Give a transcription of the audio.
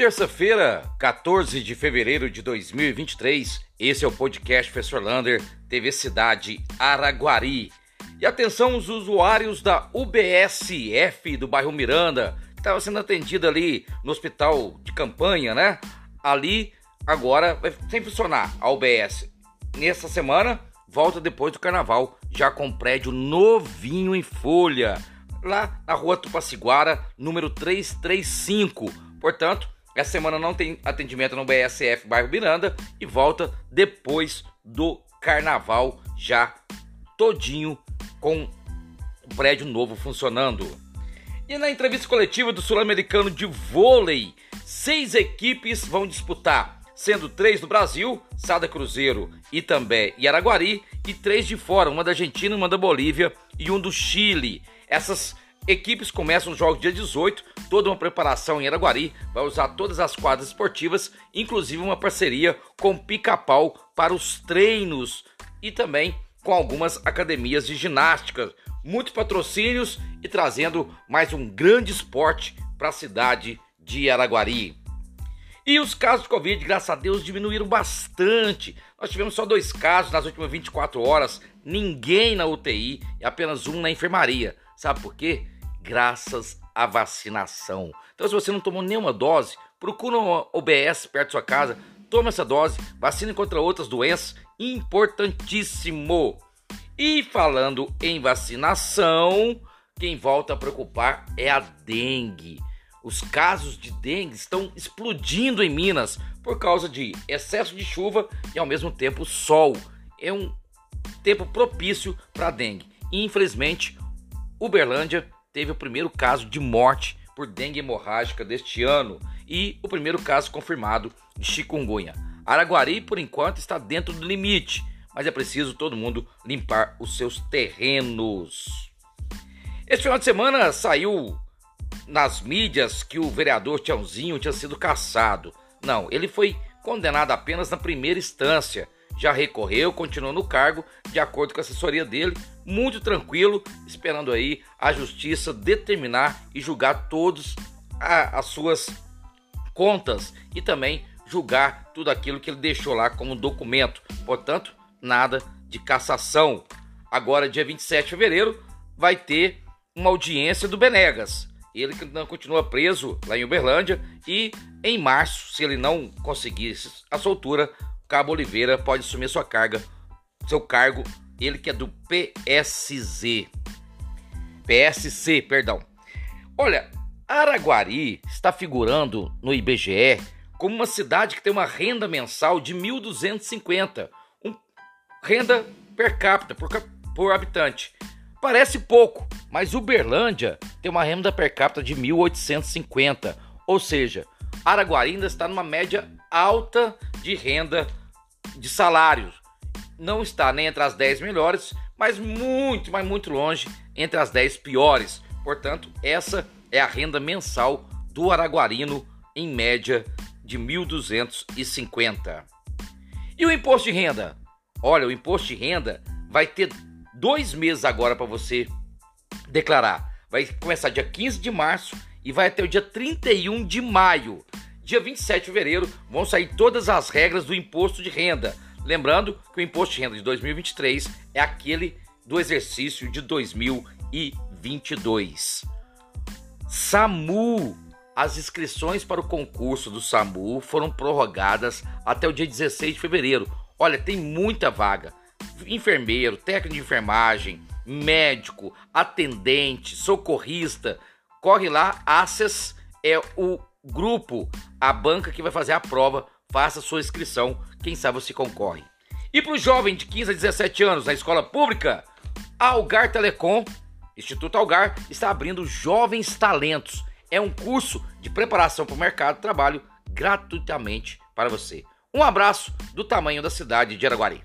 Terça-feira, 14 de fevereiro de 2023, esse é o podcast Professor Lander, TV Cidade Araguari. E atenção os usuários da UBSF do bairro Miranda, que estava sendo atendida ali no hospital de campanha, né? Ali agora vai sem funcionar a UBS. Nessa semana, volta depois do carnaval, já com prédio novinho em folha, lá na rua Tupaciguara, número 335. Portanto, essa semana não tem atendimento no BSF Bairro Miranda e volta depois do carnaval já todinho com o prédio novo funcionando. E na entrevista coletiva do Sul-Americano de Vôlei, seis equipes vão disputar, sendo três do Brasil, Sada Cruzeiro, Itambé e Araguari, e três de fora, uma da Argentina, uma da Bolívia e um do Chile. Essas Equipes começam os jogos dia 18, toda uma preparação em Araguari, vai usar todas as quadras esportivas, inclusive uma parceria com Pica-Pau para os treinos e também com algumas academias de ginástica. Muitos patrocínios e trazendo mais um grande esporte para a cidade de Araguari. E os casos de Covid, graças a Deus, diminuíram bastante. Nós tivemos só dois casos nas últimas 24 horas, ninguém na UTI e apenas um na enfermaria. Sabe por quê? Graças à vacinação. Então, se você não tomou nenhuma dose, procura uma OBS perto da sua casa, tome essa dose, vacine contra outras doenças, importantíssimo. E falando em vacinação, quem volta a preocupar é a dengue. Os casos de dengue estão explodindo em Minas por causa de excesso de chuva e ao mesmo tempo sol. É um tempo propício para dengue. Infelizmente, Uberlândia teve o primeiro caso de morte por dengue hemorrágica deste ano e o primeiro caso confirmado de chikungunya. Araguari, por enquanto, está dentro do limite, mas é preciso todo mundo limpar os seus terrenos. Este final de semana saiu nas mídias que o vereador Tiãozinho tinha sido caçado. Não, ele foi condenado apenas na primeira instância já recorreu, continuou no cargo, de acordo com a assessoria dele, muito tranquilo, esperando aí a justiça determinar e julgar todos as suas contas e também julgar tudo aquilo que ele deixou lá como documento. Portanto, nada de cassação. Agora, dia 27 de fevereiro, vai ter uma audiência do Benegas. Ele não continua preso lá em Uberlândia e em março, se ele não conseguir a soltura, Cabo Oliveira pode assumir sua carga, seu cargo, ele que é do PSZ. PSC, perdão. Olha, Araguari está figurando no IBGE como uma cidade que tem uma renda mensal de 1.250, um, renda per capita, por, por habitante. Parece pouco, mas Uberlândia tem uma renda per capita de 1.850, ou seja, Araguari ainda está numa média alta de renda de salários. Não está nem entre as 10 melhores, mas muito, mas muito longe entre as 10 piores. Portanto, essa é a renda mensal do araguarino em média de 1.250. E o imposto de renda? Olha, o imposto de renda vai ter dois meses agora para você declarar. Vai começar dia 15 de março e vai até o dia 31 de maio. Dia 27 de fevereiro vão sair todas as regras do imposto de renda. Lembrando que o imposto de renda de 2023 é aquele do exercício de 2022. SAMU. As inscrições para o concurso do SAMU foram prorrogadas até o dia 16 de fevereiro. Olha, tem muita vaga. Enfermeiro, técnico de enfermagem, médico, atendente, socorrista. Corre lá, Access é o grupo, a banca que vai fazer a prova, faça sua inscrição, quem sabe você concorre. E para o jovem de 15 a 17 anos na escola pública, Algar Telecom, Instituto Algar, está abrindo Jovens Talentos. É um curso de preparação para o mercado de trabalho gratuitamente para você. Um abraço do tamanho da cidade de Araguari.